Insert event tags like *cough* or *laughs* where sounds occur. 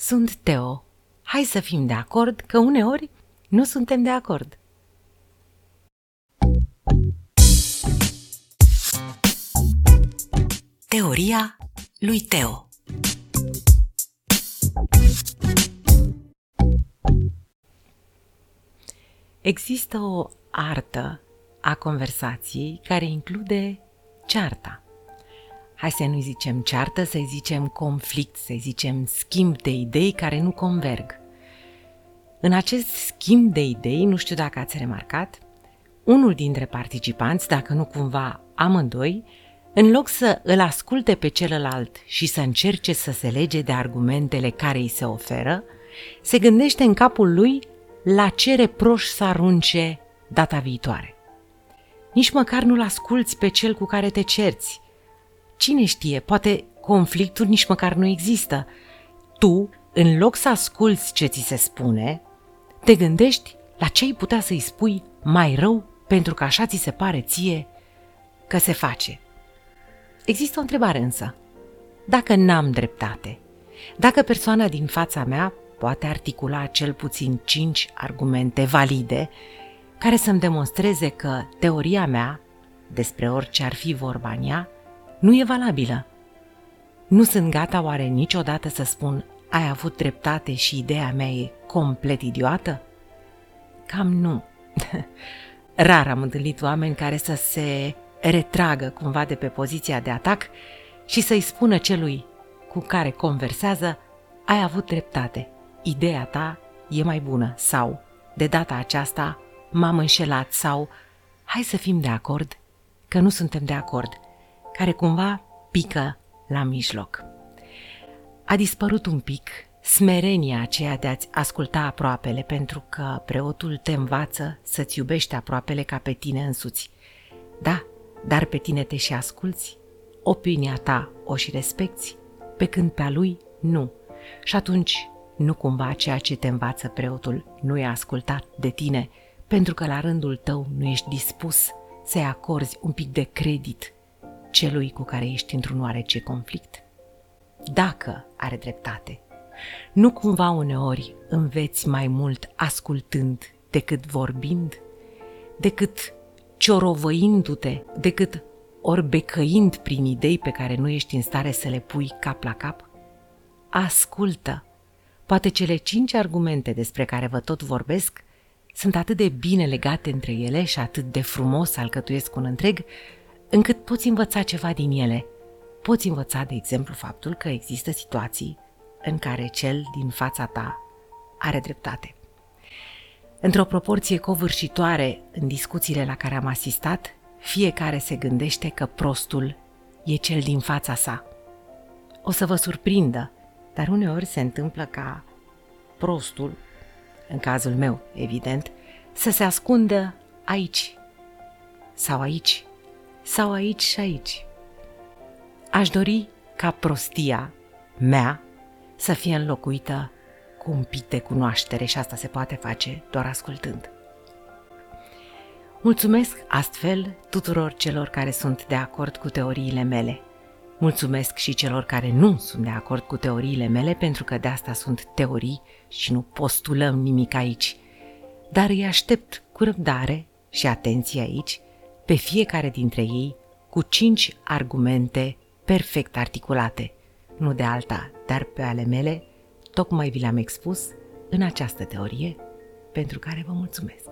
sunt Teo. Hai să fim de acord că uneori nu suntem de acord. Teoria lui Teo Există o artă a conversației care include cearta hai să nu zicem ceartă, să zicem conflict, să zicem schimb de idei care nu converg. În acest schimb de idei, nu știu dacă ați remarcat, unul dintre participanți, dacă nu cumva amândoi, în loc să îl asculte pe celălalt și să încerce să se lege de argumentele care îi se oferă, se gândește în capul lui la ce reproș să arunce data viitoare. Nici măcar nu-l asculți pe cel cu care te cerți, Cine știe, poate conflictul nici măcar nu există. Tu, în loc să asculți ce ți se spune, te gândești la ce ai putea să-i spui mai rău pentru că așa ți se pare ție că se face. Există o întrebare însă. Dacă n-am dreptate, dacă persoana din fața mea poate articula cel puțin cinci argumente valide care să-mi demonstreze că teoria mea, despre orice ar fi vorba în ea, nu e valabilă. Nu sunt gata oare niciodată să spun ai avut dreptate și ideea mea e complet idiotă? Cam nu. *laughs* Rar am întâlnit oameni care să se retragă cumva de pe poziția de atac și să-i spună celui cu care conversează ai avut dreptate, ideea ta e mai bună sau de data aceasta m-am înșelat sau hai să fim de acord că nu suntem de acord – care cumva pică la mijloc. A dispărut un pic smerenia aceea de a-ți asculta aproapele, pentru că preotul te învață să-ți iubești aproapele ca pe tine însuți. Da, dar pe tine te și asculți, opinia ta o și respecti, pe când pe a lui nu. Și atunci nu cumva ceea ce te învață preotul nu e ascultat de tine, pentru că la rândul tău nu ești dispus să-i acorzi un pic de credit celui cu care ești într-un oarece conflict? Dacă are dreptate, nu cumva uneori înveți mai mult ascultând decât vorbind, decât ciorovăindu-te, decât orbecăind prin idei pe care nu ești în stare să le pui cap la cap? Ascultă! Poate cele cinci argumente despre care vă tot vorbesc sunt atât de bine legate între ele și atât de frumos alcătuiesc un întreg, încât poți învăța ceva din ele. Poți învăța, de exemplu, faptul că există situații în care cel din fața ta are dreptate. Într-o proporție covârșitoare în discuțiile la care am asistat, fiecare se gândește că prostul e cel din fața sa. O să vă surprindă, dar uneori se întâmplă ca prostul, în cazul meu, evident, să se ascundă aici sau aici sau aici și aici. Aș dori ca prostia mea să fie înlocuită cu un pic de cunoaștere și asta se poate face doar ascultând. Mulțumesc astfel tuturor celor care sunt de acord cu teoriile mele. Mulțumesc și celor care nu sunt de acord cu teoriile mele pentru că de asta sunt teorii și nu postulăm nimic aici. Dar îi aștept cu răbdare și atenție aici pe fiecare dintre ei cu cinci argumente perfect articulate, nu de alta, dar pe ale mele, tocmai vi le-am expus în această teorie, pentru care vă mulțumesc.